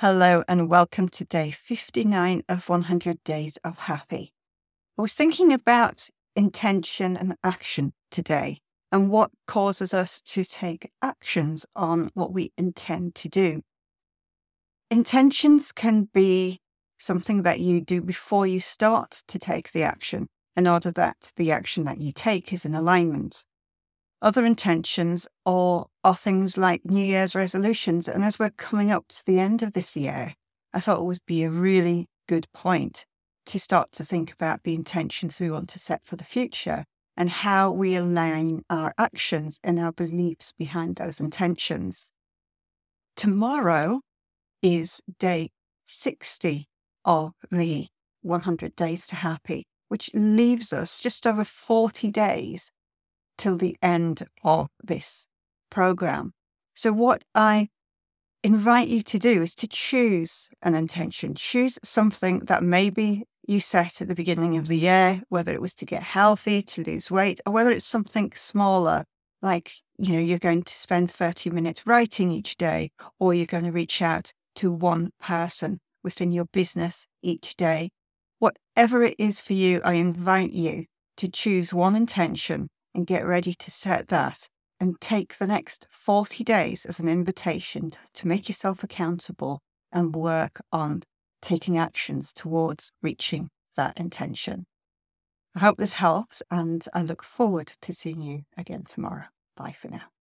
Hello, and welcome to day 59 of 100 Days of Happy. I was thinking about intention and action today and what causes us to take actions on what we intend to do. Intentions can be something that you do before you start to take the action, in order that the action that you take is in alignment other intentions or are things like New Year's resolutions. And as we're coming up to the end of this year, I thought it would be a really good point to start to think about the intentions we want to set for the future and how we align our actions and our beliefs behind those intentions. Tomorrow is day 60 of the 100 Days to Happy, which leaves us just over 40 days till the end of this program. So, what I invite you to do is to choose an intention, choose something that maybe you set at the beginning of the year, whether it was to get healthy, to lose weight, or whether it's something smaller, like, you know, you're going to spend 30 minutes writing each day, or you're going to reach out to one person within your business each day. Whatever it is for you, I invite you to choose one intention and get ready to set that and take the next 40 days as an invitation to make yourself accountable and work on taking actions towards reaching that intention. I hope this helps and I look forward to seeing you again tomorrow. Bye for now.